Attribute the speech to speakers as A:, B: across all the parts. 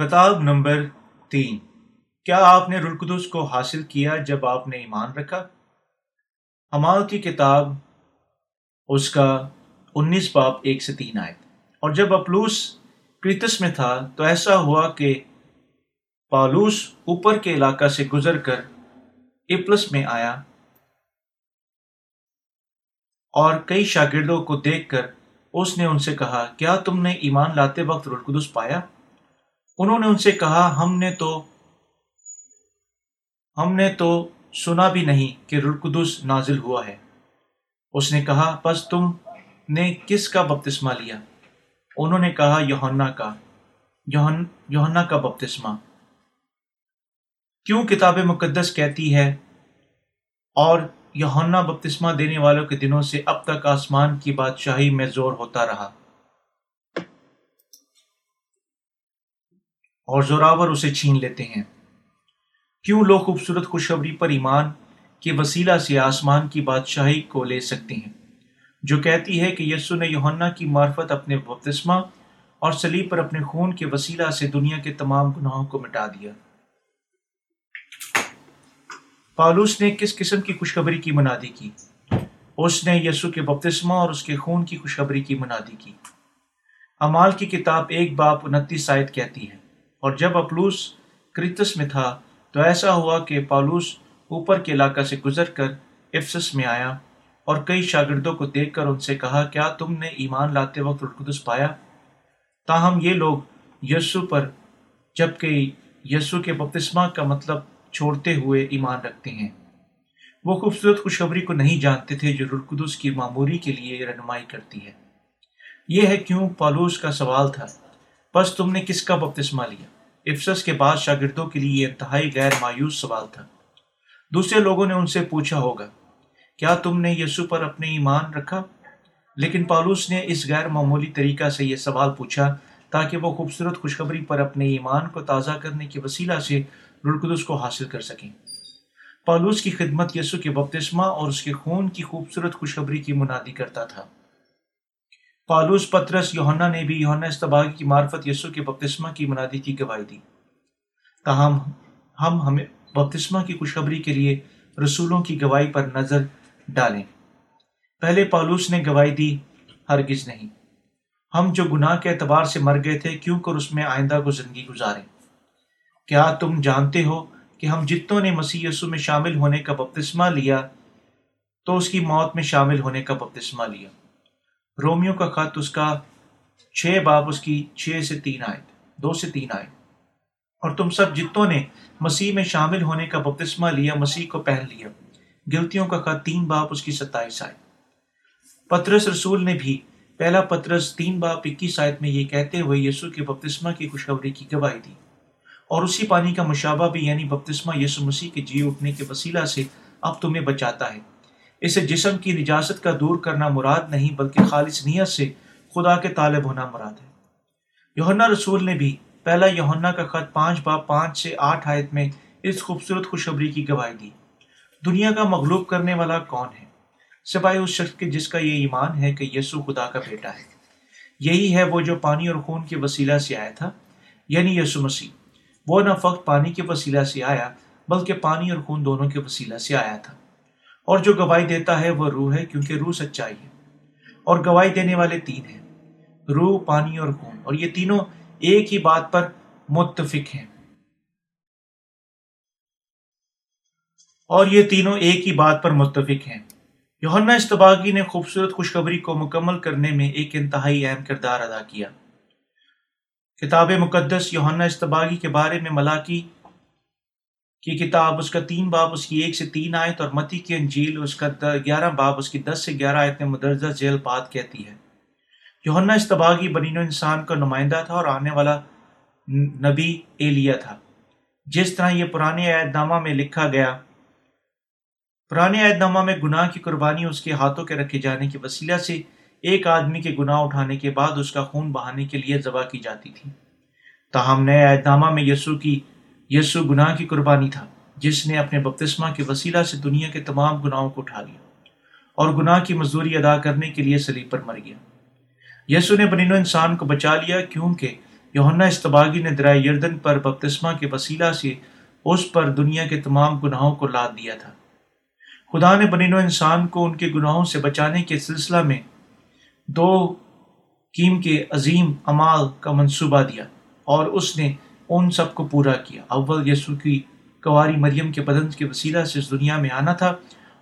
A: خطاب نمبر تین۔ کیا آپ نے رلقدس کو حاصل کیا جب آپ نے ایمان رکھا؟ امال کی کتاب، اس کا انیس باپ ایک سے تین آئے اور جب اپلوس کریتس میں تھا تو ایسا ہوا کہ پالوس اوپر کے علاقہ سے گزر کر اپلس میں آیا۔ اور کئی شاگردوں کو دیکھ کر اس نے ان سے کہا، کیا تم نے ایمان لاتے وقت رلقدس پایا؟ انہوں نے ان سے کہا، ہم نے تو، ہم نے تو سنا بھی نہیں کہ رلقدس نازل ہوا ہے۔ اس نے کہا بس تم نے کس کا بپتسمہ لیا؟ انہوں نے کہا یوہنا کا یوہنا کا بپتسمہ۔ کیوں کتاب مقدس کہتی ہے، اور یوہنا بپتسمہ دینے والوں کے دنوں سے اب تک آسمان کی بادشاہی میں زور ہوتا رہا؟ اور زوراور اسے چھین لیتے ہیں۔ کیوں لوگ خوبصورت خوشخبری پر ایمان کے وسیلہ سے آسمان کی بادشاہی کو لے سکتے ہیں، جو کہتی ہے کہ یسو نے یوہنا کی معرفت اپنے بپتسمہ اور سلیب پر اپنے خون کے وسیلہ سے دنیا کے تمام گناہوں کو مٹا دیا۔ پالوس نے کس قسم کی خوشخبری کی منادی کی؟ اس نے یسو کے بپتسمہ اور اس کے خون کی خوشخبری کی منادی کی۔ امال کی کتاب ایک باپ انتیس آیت کہتی ہے۔ اور جب اپلوس کریتس میں تھا تو ایسا ہوا کہ پالوس اوپر کے علاقہ سے گزر کر افسس میں آیا اور کئی شاگردوں کو دیکھ کر ان سے کہا، کیا تم نے ایمان لاتے وقت القدس پایا؟ تاہم، یہ لوگ یسو پر، جبکہ یسو کے بپتسمہ کا مطلب چھوڑتے ہوئے ایمان رکھتے ہیں۔ وہ خوبصورت خوشخبری کو نہیں جانتے تھے جو رلقدس کی معموری کے لیے رہنمائی کرتی ہے۔ یہ ہے کیوں پالوس کا سوال تھا؟ بس تم نے کس کا بپتسمہ لیا؟ افسس کے بعد شاگردوں کے لیے یہ انتہائی غیر مایوس سوال تھا۔ دوسرے لوگوں نے ان سے پوچھا ہوگا، کیا تم نے یسو پر اپنے ایمان رکھا؟ لیکن پالوس نے اس غیر معمولی طریقہ سے یہ سوال پوچھا تاکہ وہ خوبصورت خوشخبری پر اپنے ایمان کو تازہ کرنے کے وسیلہ سے رلقدس کو حاصل کر سکیں۔ پالوس کی خدمت یسو کے بپتسمہ اور اس کے خون کی خوبصورت خوشخبری کی منادی کرتا تھا۔ پالوس، پترس یوہنا نے بھی یوہنا استباغی کی معرفت یسو کے بپتسمہ کی منادی کی گواہی دی۔ تاہم، ہم ہمیں بپتسمہ کی خوشخبری کے لیے رسولوں کی گواہی پر نظر ڈالیں۔ پہلے پالوس نے گواہی دی، ہرگز نہیں۔ ہم جو گناہ کے اعتبار سے مر گئے تھے، کیوں کر اس میں آئندہ کو زندگی گزاریں؟ کیا تم جانتے ہو کہ ہم جتوں نے مسیح یسو میں شامل ہونے کا بپتسمہ لیا، تو اس کی موت میں شامل ہونے کا بپتسمہ لیا؟ رومیو کا خط اس کا چھ باب، اس کی چھ سے تین آئے دو سے تین آئے اور تم سب جتوں نے مسیح میں شامل ہونے کا بپتسمہ لیا، مسیح کو پہن لیا۔ گلتیوں کا خط تین باپ اس کی ستائیس آئے پترس رسول نے بھی پہلا پترس تین باپ اکیس آیت میں یہ کہتے ہوئے یسو کے بپتسمہ کی خوشخبری کی گواہی دی۔ اور اسی پانی کا مشابہ بھی یعنی بپتسمہ یسو مسیح کے جی اٹھنے کے وسیلہ سے اب تمہیں بچاتا ہے۔ اسے جسم کی نجاست کا دور کرنا مراد نہیں، بلکہ خالص نیت سے خدا کے طالب ہونا مراد ہے۔ یوہنا رسول نے بھی پہلا یوہنا کا خط پانچ با پانچ سے آٹھ آیت میں اس خوبصورت خوشخبری کی گواہی دی۔ دنیا کا مغلوب کرنے والا کون ہے؟ سوائے اس شخص کے جس کا یہ ایمان ہے کہ یسو خدا کا بیٹا ہے۔ یہی ہے وہ جو پانی اور خون کے وسیلہ سے آیا تھا یعنی یسو مسیح۔ وہ نہ فقط پانی کے وسیلہ سے آیا، بلکہ پانی اور خون دونوں کے وسیلہ سے آیا تھا۔ اور جو گواہی دیتا ہے وہ روح ہے، کیونکہ روح سچائی ہے۔ اور گواہی دینے والے تین ہیں۔ روح، پانی اور خون۔ اور یہ تینوں ایک ہی بات پر متفق ہیں۔ اور یہ تینوں ایک ہی بات پر متفق ہیں۔ یوہنا استباغی نے خوبصورت خوشخبری کو مکمل کرنے میں ایک انتہائی اہم کردار ادا کیا۔ کتاب مقدس یوہنا استباغی کے بارے میں ملاقی کی کتاب اس کا تین باب، اس کی ایک سے تین آیت اور متی کی انجیل، اس کا گیارہ باب، اس کی دس سے گیارہ آیت میں مدرجہ ذیل بات کہتی ہے۔ یوہنا استباغی بنین و انسان کا نمائندہ تھا اور آنے والا نبی ایلیا تھا۔ جس طرح یہ پرانے عید نامہ میں لکھا گیا، پرانے عید نامہ میں گناہ کی قربانی اس کے ہاتھوں کے رکھے جانے کے وسیلہ سے ایک آدمی کے گناہ اٹھانے کے بعد اس کا خون بہانے کے لیے ذبح کی جاتی تھی۔ تاہم نئے عید نامہ میں یسو کی یسو گناہ کی قربانی تھا، جس نے اپنے بپتسمہ کے وسیلہ سے دنیا کے تمام گناہوں کو اٹھا لیا اور گناہ کی مزدوری ادا کرنے کے لیے سلیب پر مر گیا۔ یسو نے بنین و انسان کو بچا لیا کیونکہ یوہنا استباغی نے درائے یردن پر بپتسمہ کے وسیلہ سے اس پر دنیا کے تمام گناہوں کو لاد دیا تھا۔ خدا نے بنین و انسان کو ان کے گناہوں سے بچانے کے سلسلہ میں دو کیم کے عظیم امال کا منصوبہ دیا اور اس نے ان سب کو پورا کیا۔ اول یسو کی کواری مریم کے بدن کے وسیلہ سے اس دنیا میں آنا تھا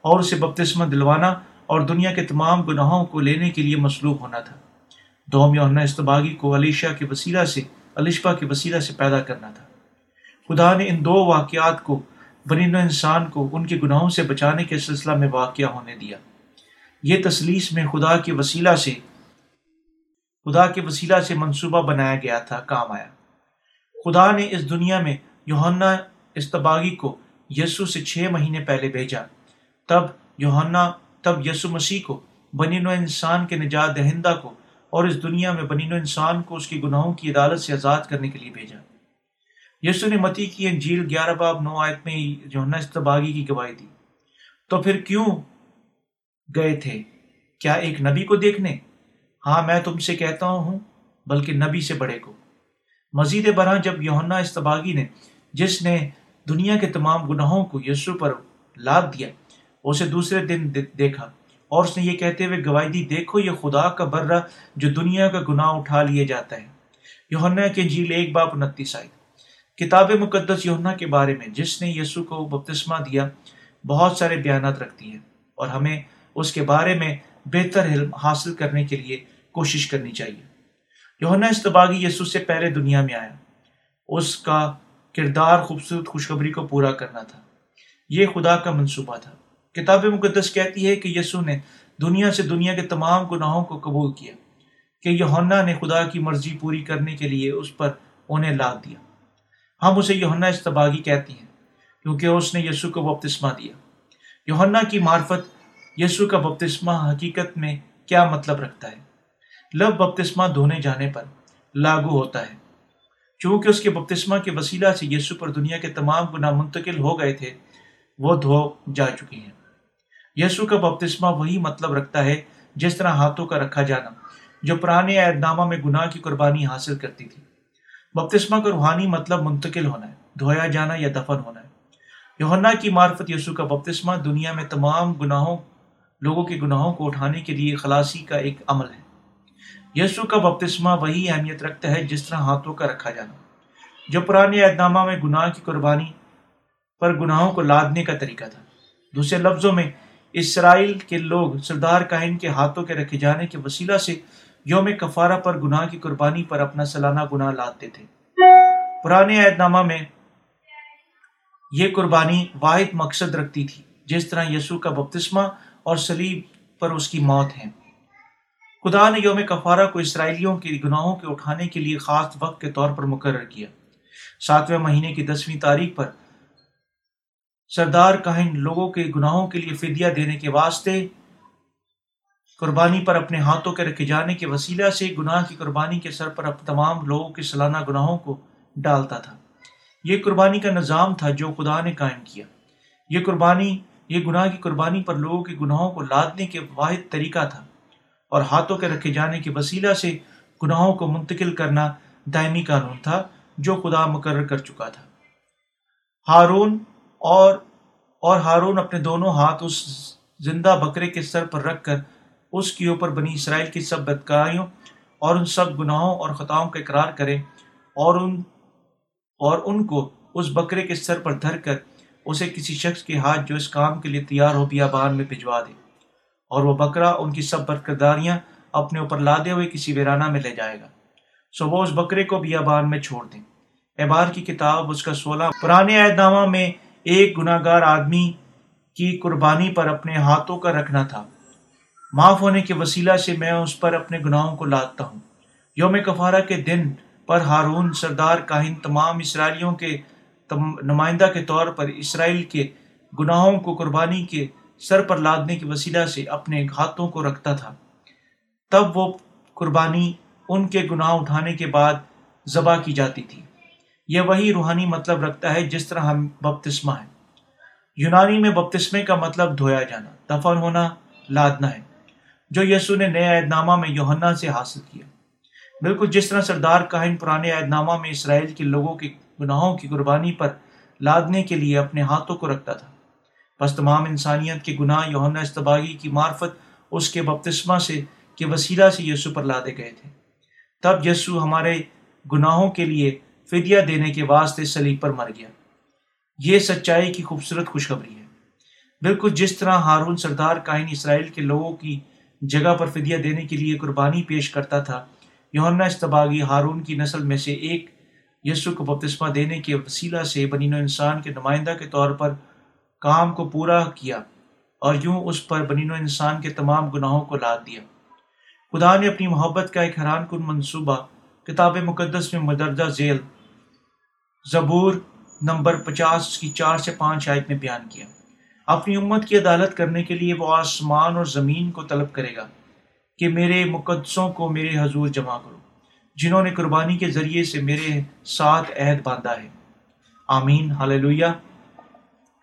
A: اور اسے بپتسمہ دلوانا اور دنیا کے تمام گناہوں کو لینے کے لیے مصلوب ہونا تھا۔ دوم یونا استباغی کو علیشا کے وسیلہ سے علیشبا کے وسیلہ سے پیدا کرنا تھا۔ خدا نے ان دو واقعات کو بنین و انسان کو ان کے گناہوں سے بچانے کے سلسلہ میں واقع ہونے دیا۔ یہ تسلیس میں خدا کے وسیلہ سے، خدا کے وسیلہ سے منصوبہ بنایا گیا تھا، کام آیا۔ خدا نے اس دنیا میں یوہنا استباغی کو یسو سے چھ مہینے پہلے بھیجا۔ تب یوہنا تب یسو مسیح کو بنین و انسان کے نجات دہندہ کو اور اس دنیا میں بنین و انسان کو اس کی گناہوں کی عدالت سے آزاد کرنے کے لیے بھیجا۔ یسو نے متی کی انجیل گیارہ باب نو آیت میں یوہنا استباغی کی گواہی دی۔ تو پھر کیوں گئے تھے؟ کیا ایک نبی کو دیکھنے؟ ہاں میں تم سے کہتا ہوں، بلکہ نبی سے بڑے کو۔ مزید برآں جب یوہنا استباغی نے جس نے دنیا کے تمام گناہوں کو یسو پر لاد دیا، اسے دوسرے دن دیکھا۔ اور اس نے یہ کہتے ہوئے، گواہی دی، دیکھو یہ خدا کا برہ جو دنیا کا گناہ اٹھا لیے جاتا ہے۔ یوہنا کے جیل ایک باپ انتیس آئی کتاب مقدس یوہنا کے بارے میں جس نے یسو کو بپتسمہ دیا، بہت سارے بیانات رکھتی ہے اور ہمیں اس کے بارے میں بہتر علم حاصل کرنے کے لیے کوشش کرنی چاہیے۔ یوہنا استباغی یسو سے پہلے دنیا میں آیا۔ اس کا کردار خوبصورت خوشخبری کو پورا کرنا تھا۔ یہ خدا کا منصوبہ تھا۔ کتاب مقدس کہتی ہے کہ یسو نے دنیا سے دنیا کے تمام گناہوں کو قبول کیا، کہ یوہنا نے خدا کی مرضی پوری کرنے کے لیے اس پر انہیں لاد دیا۔ ہم اسے یوہنا استباغی کہتی ہیں، کیونکہ اس نے یسو کو بپتسمہ دیا۔ یوہنا کی معرفت یسو کا بپتسمہ حقیقت میں کیا مطلب رکھتا ہے؟ لب بپتسمہ دھونے جانے پر لاگو ہوتا ہے۔ چونکہ اس کے بپتسمہ کے وسیلہ سے یسو پر دنیا کے تمام گناہ منتقل ہو گئے تھے، وہ دھو جا چکی ہیں۔ یسو کا بپتسمہ وہی مطلب رکھتا ہے جس طرح ہاتھوں کا رکھا جانا، جو پرانے عہد نامہ میں گناہ کی قربانی حاصل کرتی تھی۔ بپتسمہ کا روحانی مطلب منتقل ہونا ہے، دھویا جانا یا دفن ہونا ہے۔ یوہنا کی معرفت یسو کا بپتسمہ دنیا میں تمام گناہوں، لوگوں کے گناہوں کو اٹھانے کے لیے خلاصی کا ایک عمل ہے۔ یسو کا بپتسمہ وہی اہمیت رکھتا ہے جس طرح ہاتھوں کا رکھا جانا۔ جو پرانے اہدنامہ میں گناہ کی قربانی پر گناہوں کو لادنے کا طریقہ تھا۔ دوسرے لفظوں میں، اسرائیل کے لوگ سردار کائن کے ہاتھوں کے رکھے جانے کے وسیلہ سے یوم کفارہ پر گناہ کی قربانی پر اپنا سالانہ گناہ لاتے تھے۔ پرانے عہد نامہ میں یہ قربانی واحد مقصد رکھتی تھی، جس طرح یسوع کا بپتسمہ اور سلیب پر اس کی موت ہے۔ خدا نے یوم کفارہ کو اسرائیلیوں کے گناہوں کے اٹھانے کے لیے خاص وقت کے طور پر مقرر کیا۔ ساتویں مہینے کی دسویں تاریخ پر سردار کہن لوگوں کے گناہوں کے لیے فدیہ دینے کے واسطے قربانی پر اپنے ہاتھوں کے رکھے جانے کے وسیلہ سے گناہ کی قربانی کے سر پر اب تمام لوگوں کے سالانہ گناہوں کو ڈالتا تھا۔ یہ قربانی کا نظام تھا جو خدا نے قائم کیا۔ یہ قربانی، یہ گناہ کی قربانی پر لوگوں کے گناہوں کو لادنے کے واحد طریقہ تھا۔ اور ہاتھوں کے رکھے جانے کے وسیلہ سے گناہوں کو منتقل کرنا دائمی قانون تھا جو خدا مقرر کر چکا تھا۔ ہارون اور اور ہارون اپنے دونوں ہاتھ اس زندہ بکرے کے سر پر رکھ کر اس کے اوپر بنی اسرائیل کی سب بدکارائیوں اور ان سب گناہوں اور خطاؤں کا اقرار کرے اور ان اور ان کو اس بکرے کے سر پر دھر کر اسے کسی شخص کے ہاتھ جو اس کام کے لیے تیار ہو بیابان میں بھجوا دے۔ اور وہ بکرا ان کی سب برکرداریاں اپنے اوپر لادے ہوئے کسی ویرانہ میں لے جائے گا۔ سو وہ اس بکرے کو بیابان میں چھوڑ دیں۔ احبار کی کتاب اس کا سولہ پرانے عہد نامہ میں ایک گناہ گار آدمی کی قربانی پر اپنے ہاتھوں کا رکھنا تھا۔ معاف ہونے کے وسیلہ سے میں اس پر اپنے گناہوں کو لادتا ہوں۔ یوم کفارہ کے دن پر ہارون سردار کاہن تمام اسرائیلیوں کے نمائندہ کے طور پر اسرائیل کے گناہوں کو قربانی کے سر پر لادنے کے وسیلہ سے اپنے ہاتھوں کو رکھتا تھا۔ تب وہ قربانی ان کے گناہ اٹھانے کے بعد ذبح کی جاتی تھی۔ یہ وہی روحانی مطلب رکھتا ہے جس طرح ہم بپتسمہ ہے یونانی میں بپتسمے کا مطلب دھویا جانا، دفن ہونا، لادنا ہے، جو یسو نے نئے عہد نامہ میں یوہنا سے حاصل کیا۔ بالکل جس طرح سردار کاہن پرانے عہد نامہ میں اسرائیل کے لوگوں کے گناہوں کی قربانی پر لادنے کے لیے اپنے ہاتھوں کو رکھتا تھا۔ بس تمام انسانیت کے گناہ یونا استباغی کی معرفت اس کے بپتسمہ سے کے وسیلہ سے یسو پر لادے گئے تھے۔ تب یسو ہمارے گناہوں کے لیے فدیہ دینے کے واسطے سلیب پر مر گیا۔ یہ سچائی کی خوبصورت خوشخبری ہے۔ بالکل جس طرح ہارون سردار کائن اسرائیل کے لوگوں کی جگہ پر فدیہ دینے کے لیے قربانی پیش کرتا تھا یونا استباغی ہارون کی نسل میں سے ایک یسو کو بپتسمہ دینے کے وسیلہ سے بنین و انسان کے نمائندہ کے طور پر کام کو پورا کیا اور یوں اس پر بنین و انسان کے تمام گناہوں کو لاد دیا۔ خدا نے اپنی محبت کا ایک حیران کن منصوبہ کتاب مقدس میں مدرجہ ذیل زبور نمبر پچاس کی چار سے پانچ آیت میں بیان کیا۔ اپنی امت کی عدالت کرنے کے لیے وہ آسمان اور زمین کو طلب کرے گا کہ میرے مقدسوں کو میرے حضور جمع کرو، جنہوں نے قربانی کے ذریعے سے میرے ساتھ عہد باندھا ہے۔ آمین۔ ہاللویہ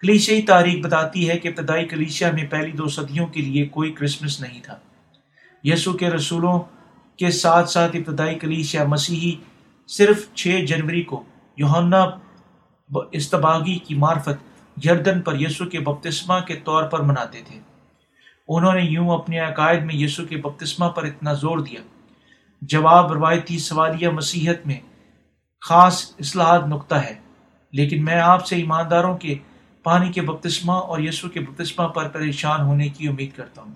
A: کلیشی تاریخ بتاتی ہے کہ ابتدائی کلیشیا میں پہلی دو صدیوں کے لیے کوئی کرسمس نہیں تھا۔ یسو کے رسولوں کے ساتھ ساتھ ابتدائی کلیشیا مسیحی صرف چھ جنوری کو یوہنا استباغی کی معرفت یردن پر یسو کے بپتسمہ کے طور پر مناتے تھے۔ انہوں نے یوں اپنے عقائد میں یسو کے بپتسمہ پر اتنا زور دیا۔ جواب روایتی سوالیہ مسیحت میں خاص اصلاحات نقطہ ہے، لیکن میں آپ سے ایمانداروں کے پانی کے بپتسمہ اور یسو کے بپتسمہ پر پریشان ہونے کی امید کرتا ہوں۔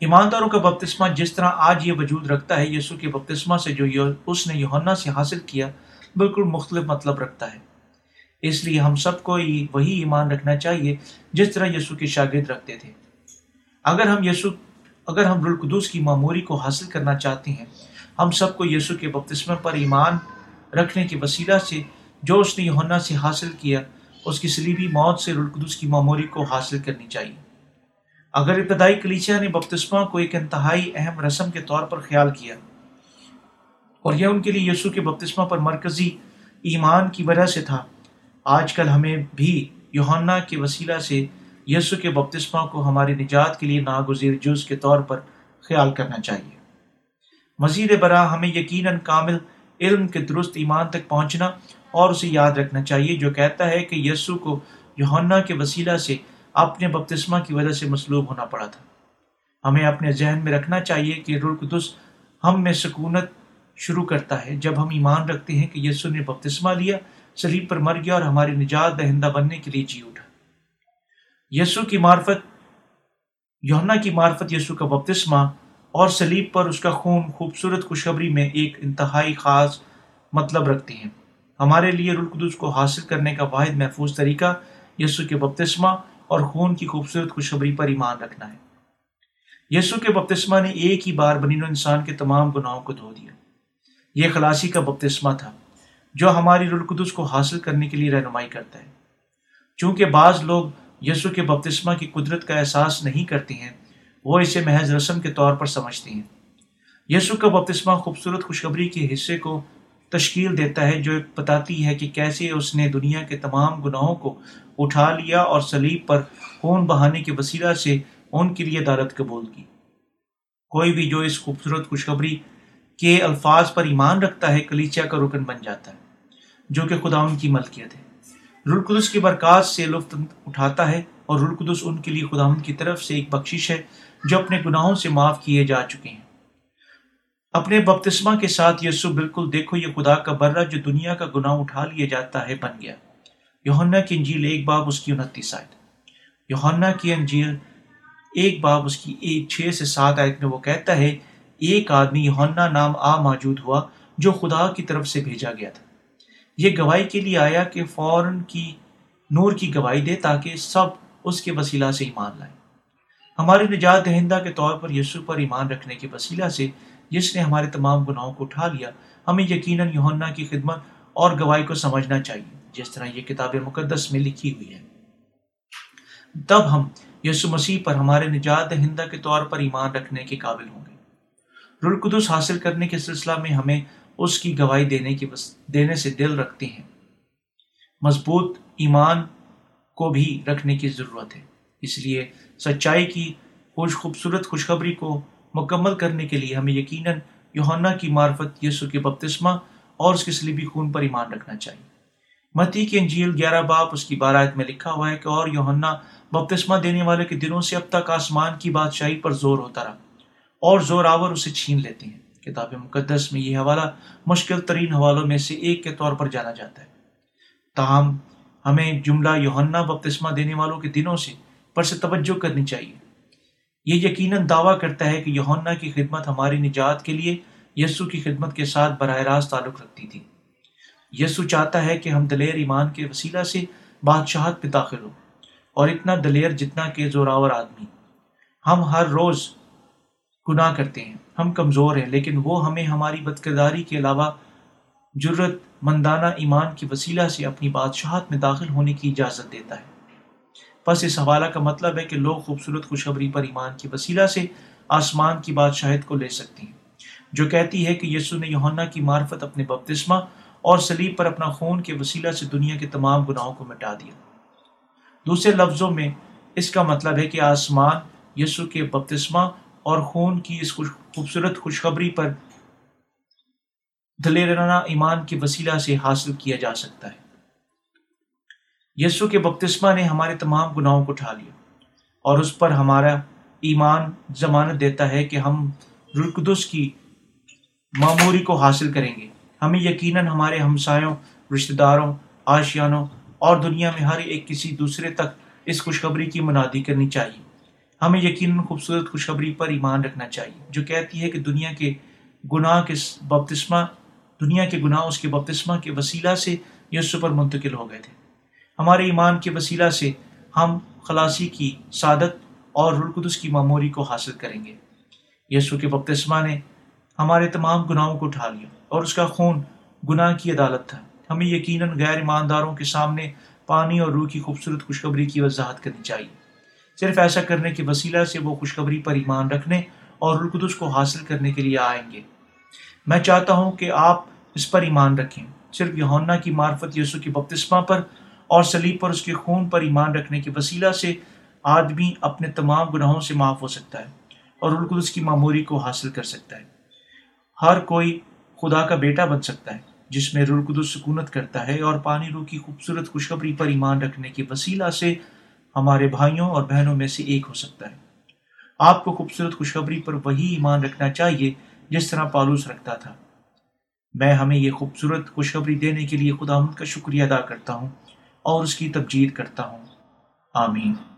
A: ایمانداروں کا بپتسمہ جس طرح آج یہ وجود رکھتا ہے یسو کے بپتسمہ سے جو اس نے یوہنا سے حاصل کیا، بالکل مختلف مطلب رکھتا ہے۔ اس لیے ہم سب کو وہی ایمان رکھنا چاہیے جس طرح یسو کے شاگرد رکھتے تھے۔ اگر ہم یسو اگر ہم رلقدوس کی معموری کو حاصل کرنا چاہتے ہیں، ہم سب کو یسو کے بپتسمہ پر ایمان رکھنے کے وسیلہ سے جو اس نے یوہنا سے حاصل کیا اس کی سلیبی موت سے رلقدس کی معموری کو حاصل کرنی چاہیے۔ اگر ابتدائی کلیچیا نے بپتسمہ کو ایک انتہائی اہم رسم کے طور پر خیال کیا اور یہ ان کے لیے یسو کے بپتسمہ پر مرکزی ایمان کی وجہ سے تھا، آج کل ہمیں بھی یوہنا کے وسیلہ سے یسو کے بپتسمہ کو ہماری نجات کے لیے ناگزیر جز کے طور پر خیال کرنا چاہیے۔ مزید برآں ہمیں یقیناً کامل علم کے درست ایمان تک پہنچنا اور اسے یاد رکھنا چاہیے، جو کہتا ہے کہ یسو کو یوہنا کے وسیلہ سے اپنے بپتسمہ کی وجہ سے مصلوب ہونا پڑا تھا۔ ہمیں اپنے ذہن میں رکھنا چاہیے کہ رلقدس ہم میں سکونت شروع کرتا ہے۔ جب ہم ایمان رکھتے ہیں کہ یسو نے بپتسمہ لیا سلیب پر مر گیا اور ہماری نجات دہندہ بننے کے لیے جی اٹھا۔ یسو کی معرفت یونا کی معرفت یسو کا بپتسمہ اور سلیب پر اس کا خون خوبصورت خوشخبری میں ایک انتہائی خاص مطلب رکھتی ہیں۔ ہمارے لیے رلقدس کو حاصل کرنے کا واحد محفوظ طریقہ یسو کے بپتسمہ اور خون کی خوبصورت خوشخبری پر ایمان رکھنا ہے۔ یسو کے بپتسمہ نے ایک ہی بار بنین و انسان کے تمام گناہوں کو دھو دیا۔ یہ خلاصی کا بپتسمہ تھا جو ہماری رلقدس کو حاصل کرنے کے لیے رہنمائی کرتا ہے۔ چونکہ بعض لوگ یسو کے بپتسمہ کی قدرت کا احساس نہیں کرتے ہیں، وہ اسے محض رسم کے طور پر سمجھتے ہیں۔ یسو کا بپتسمہ خوبصورت خوشخبری کے حصے کو تشکیل دیتا ہے، جو بتاتی ہے کہ کیسے اس نے دنیا کے تمام گناہوں کو اٹھا لیا اور سلیب پر خون بہانے کے وسیلہ سے ان کے لیے عدالت قبول کی۔ کوئی بھی جو اس خوبصورت خوشخبری کے الفاظ پر ایمان رکھتا ہے، کلیچیا کا رکن بن جاتا ہے، جو کہ خدا ان کی ملکیت ہے۔ رلقدس کی برکات سے لطف اٹھاتا ہے اور رلقدس ان کے لیے خدا ان کی طرف سے ایک بخشش ہے، جو اپنے گناہوں سے معاف کیے جا چکے ہیں۔ اپنے بپتسمہ کے ساتھ یسو بالکل دیکھو، یہ خدا کا برہ جو دنیا کا گناہ اٹھا لیا جاتا ہے بن گیا۔ یوہنا کی انجیل ایک باب، اس کی انتیس آیت۔ یوہنا کی انجیل ایک باب، اس کی ایک، چھ سے سات آیت میں وہ کہتا ہے، ایک آدمی یوہنا نام آ موجود ہوا جو خدا کی طرف سے بھیجا گیا تھا۔ یہ گواہی کے لیے آیا کہ فوراً کی نور کی گواہی دے تاکہ سب اس کے وسیلہ سے ایمان لائیں۔ ہماری نجات دہندہ کے طور پر یسو پر ایمان رکھنے کے وسیلہ سے جس نے ہمارے تمام گناہوں کو اٹھا لیا، ہمیں یقیناً یوہنا کی خدمت اور گواہی کو سمجھنا چاہیے، جس طرح یہ کتاب مقدس میں لکھی ہوئی ہے۔ تب ہم یسو مسیح پر ہمارے نجات دہندہ کے طور پر ایمان رکھنے کے قابل ہوں گے۔ رلقدس حاصل کرنے کے سلسلہ میں ہمیں اس کی گواہی دینے کی دینے سے دل رکھتے ہیں۔ مضبوط ایمان کو بھی رکھنے کی ضرورت ہے۔ اس لیے سچائی کی خوش خوبصورت خوشخبری کو مکمل کرنے کے لیے ہمیں یقیناً یوہنا کی معرفت یسو کے بپتسمہ اور اس کے سلیبی خون پر ایمان رکھنا چاہیے۔ متی کی انجیل گیارہ باپ، اس کی بارایت میں لکھا ہوا ہے کہ اور یوہنا بپتسمہ دینے والے کے دنوں سے اب تک آسمان کی بادشاہی پر زور ہوتا رہا۔ اور زور آور اسے چھین لیتے ہیں۔ کتاب مقدس میں یہ حوالہ مشکل ترین حوالوں میں سے ایک کے طور پر جانا جاتا ہے۔ تاہم، ہمیں جملہ یوہنا بپتسمہ دینے والوں کے دنوں سے پر سے توجہ کرنی چاہیے۔ یہ یقیناً دعویٰ کرتا ہے کہ یوہنا کی خدمت ہماری نجات کے لیے یسو کی خدمت کے ساتھ براہ راست تعلق رکھتی تھی۔ یسو چاہتا ہے کہ ہم دلیر ایمان کے وسیلہ سے بادشاہت میں داخل ہو اور اتنا دلیر جتنا کہ زوراور آدمی۔ ہم ہر روز گناہ کرتے ہیں، ہم کمزور ہیں، لیکن وہ ہمیں ہماری بدکرداری کے علاوہ جرت مندانہ ایمان کی وسیلہ سے اپنی بادشاہت میں داخل ہونے کی اجازت دیتا ہے۔ بس اس حوالہ کا مطلب ہے کہ لوگ خوبصورت خوشخبری پر ایمان کی وسیلہ سے آسمان کی بادشاہت کو لے سکتی ہیں، جو کہتی ہے کہ یسو نے یوہنا کی معرفت اپنے بپتسمہ اور سلیب پر اپنا خون کے وسیلہ سے دنیا کے تمام گناہوں کو مٹا دیا۔ دوسرے لفظوں میں اس کا مطلب ہے کہ آسمان یسو کے بپتسمہ اور خون کی اس خوبصورت خوشخبری پر دلیرانہ ایمان کے وسیلہ سے حاصل کیا جا سکتا ہے۔ یسو کے بپتسمہ نے ہمارے تمام گناہوں کو اٹھا لیا اور اس پر ہمارا ایمان ضمانت دیتا ہے کہ ہم رقدس کی معموری کو حاصل کریں گے۔ ہمیں یقیناً ہمارے ہمسایوں، رشتہ داروں، آشیانوں اور دنیا میں ہر ایک کسی دوسرے تک اس خوشخبری کی منادی کرنی چاہیے۔ ہمیں یقیناً خوبصورت خوشخبری پر ایمان رکھنا چاہیے، جو کہتی ہے کہ دنیا کے گناہ کے بپتسمہ، دنیا کے گناہ اس کے بپتسمہ کے وسیلہ سے یسو پر منتقل ہو گئے تھے۔ ہمارے ایمان کے وسیلہ سے ہم خلاصی کی سعادت اور رلقدس کی معموری کو حاصل کریں گے۔ یسو کے بپتسمہ نے ہمارے تمام گناہوں کو اٹھا لیا اور اس کا خون گناہ کی عدالت تھا۔ ہمیں یقیناً غیر ایمانداروں کے سامنے پانی اور روح کی خوبصورت خوشخبری کی وضاحت کرنی چاہیے۔ صرف ایسا کرنے کے وسیلہ سے وہ خوشخبری پر ایمان رکھنے اور القدس کو حاصل کرنے کے لیے آئیں گے۔ میں چاہتا ہوں کہ آپ اس پر ایمان رکھیں۔ صرف یونا کی معرفت یسو کی بپتسمہ پر اور سلیب پر اس کے خون پر ایمان رکھنے کے وسیلہ سے آدمی اپنے تمام گناہوں سے معاف ہو سکتا ہے اور القدس کی معموری کو حاصل کر سکتا ہے۔ ہر کوئی خدا کا بیٹا بن سکتا ہے جس میں رلقدس سکونت کرتا ہے اور پانی روح کی خوبصورت خوشخبری پر ایمان رکھنے کے وسیلہ سے ہمارے بھائیوں اور بہنوں میں سے ایک ہو سکتا ہے۔ آپ کو خوبصورت خوشخبری پر وہی ایمان رکھنا چاہیے جس طرح پالوس رکھتا تھا۔ میں ہمیں یہ خوبصورت خوشخبری دینے کے لیے خدا کا شکریہ ادا کرتا ہوں۔ اور اس کی تبجید کرتا ہوں۔ آمین۔